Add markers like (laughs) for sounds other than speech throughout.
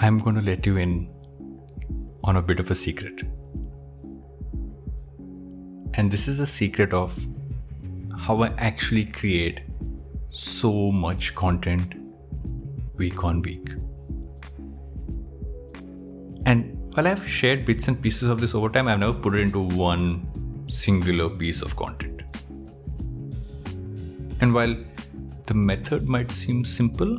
I'm going to let you in on a bit of a secret. And this is a secret of how I actually create so much content week on week. And while I've shared bits and pieces of this over time, I've never put it into one singular piece of content. And while the method might seem simple,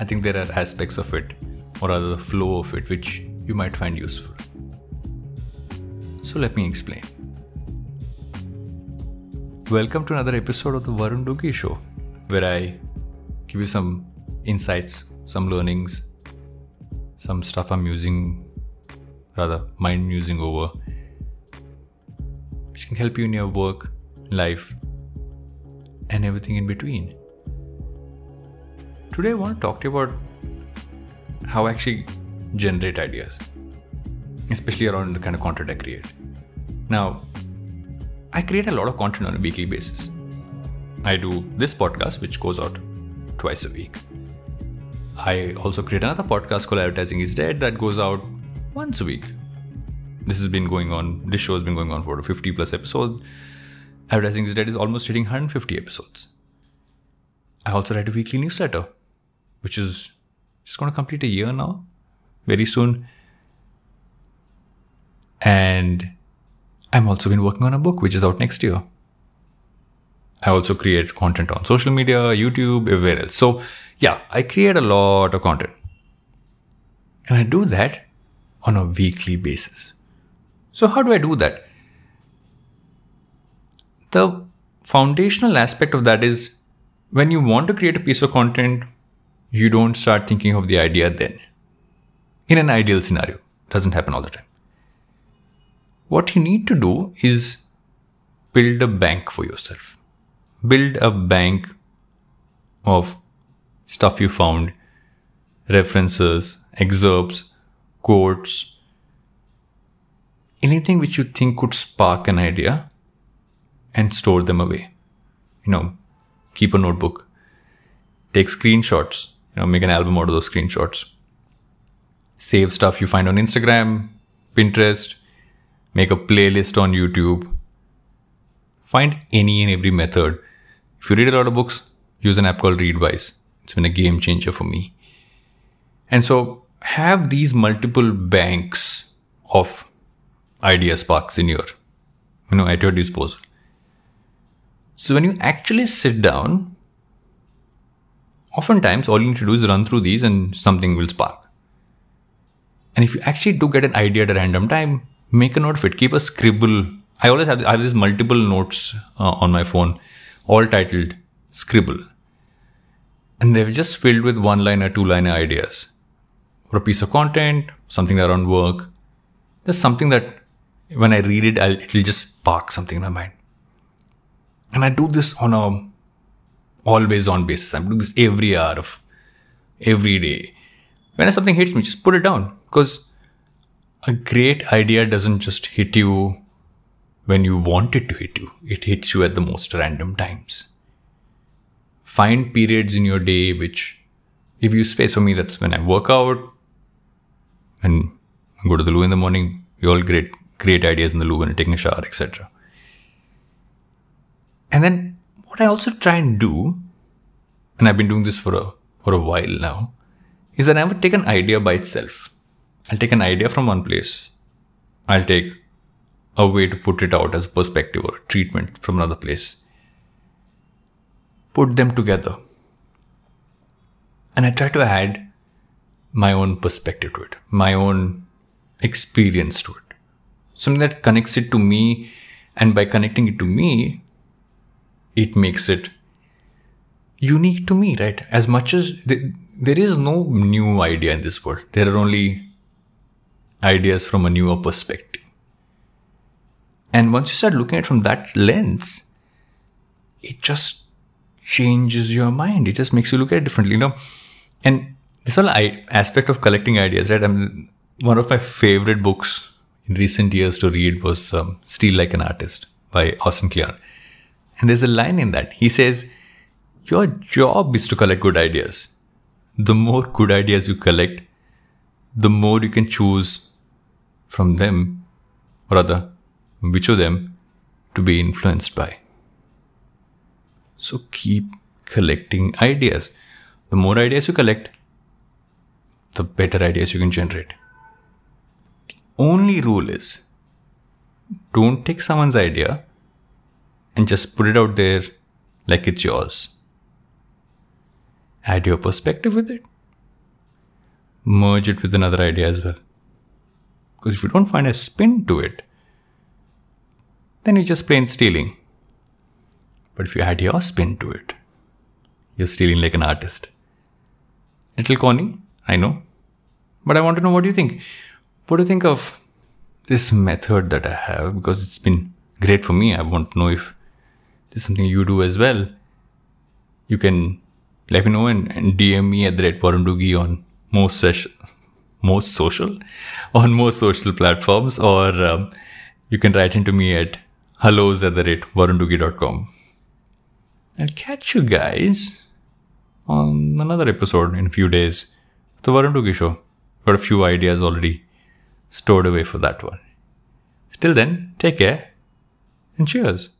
I think there are aspects of it, or rather the flow of it, which you might find useful. So let me explain. Welcome to another episode of the Varun Duggi Show, where I give you some insights, some learnings, some stuff I'm using, rather, mind musing over, which can help you in your work, life, and everything in between. Today, I want to talk to you about how I actually generate ideas, especially around the kind of content I create. Now, I create a lot of content on a weekly basis. I do this podcast, which goes out twice a week. I also create another podcast called Advertising is Dead that goes out once a week. This has been going on, this show has been going on for 50 plus episodes. Advertising is Dead is almost hitting 150 episodes. I also write a weekly newsletter, which is just going to complete a year now, very soon. And I'm also been working on a book which is out next year. I also create content on social media, YouTube, everywhere else. So, yeah, I create a lot of content. And I do that on a weekly basis. So, how do I do that? The foundational aspect of that is when you want to create a piece of content, you don't start thinking of the idea then. In an ideal scenario, doesn't happen all the time. What you need to do is build a bank for yourself. Build a bank of stuff you found, references, excerpts, quotes, anything which you think could spark an idea and store them away. You know, keep a notebook, take screenshots, you know, make an album out of those screenshots. Save stuff you find on Instagram, Pinterest, make a playlist on YouTube. Find any and every method. If you read a lot of books, use an app called Readwise. It's been a game changer for me. And so have these multiple banks of idea sparks in your, you know, at your disposal. So when you actually sit down, oftentimes all you need to do is run through these and something will spark. And if you actually do get an idea at a random time, make a note of it. Keep a scribble. I always have, I have these multiple notes uh, on my phone, all titled scribble. And they're just filled with one liner, two liner ideas. For a piece of content, something around work. There's something that when I read it, I'll, it'll just spark something in my mind. And I do this on a always on basis. I'm doing this every hour of every day. When something hits me, just put it down. Because a great idea doesn't just hit you when you want it to hit you, it hits you at the most random times. Find periods in your day which if you space. For me, that's when I work out and go to the loo in the morning. You all great, great ideas in the loo when you're taking a shower, etc. And then what I also try and do, and I've been doing this for a for a while now, is that I never take an idea by itself. I'll take an idea from one place. I'll take a way to put it out as a perspective or a treatment from another place. Put them together. And I try to add my own perspective to it, my own experience to it. Something that connects it to me. And by connecting it to me, it makes it unique to me, right? As much as the, there is no new idea in this world, there are only ideas from a newer perspective. And once you start looking at it from that lens, it just changes your mind. It just makes you look at it differently, you know. And this whole aspect of collecting ideas, right? I mean, one of my favorite books in recent years to read was um, "Steal Like an Artist" by Austin Kleon. And there's a line in that. He says, "Your job is to collect good ideas. The more good ideas you collect, the more you can choose from them, or rather, which of them to be influenced by. So keep collecting ideas. The more ideas you collect, the better ideas you can generate. The only rule is don't take someone's idea and just put it out there like it's yours. Add your perspective with it. Merge it with another idea as well. Because if you don't find a spin to it, then you're just plain stealing. But if you add your spin to it, you're stealing like an artist. Little corny, I know. But I want to know what you think. What do you think of this method that I have? Because it's been great for me. I want to know if this is something you do as well. You can let me know and, and DM me at the red Varun on most most social (laughs) on most social platforms or um, you can write into me at hellos at the rate. I'll catch you guys on another episode in a few days. The Varun Duggi Show. Got a few ideas already stored away for that one. Till then, take care and cheers.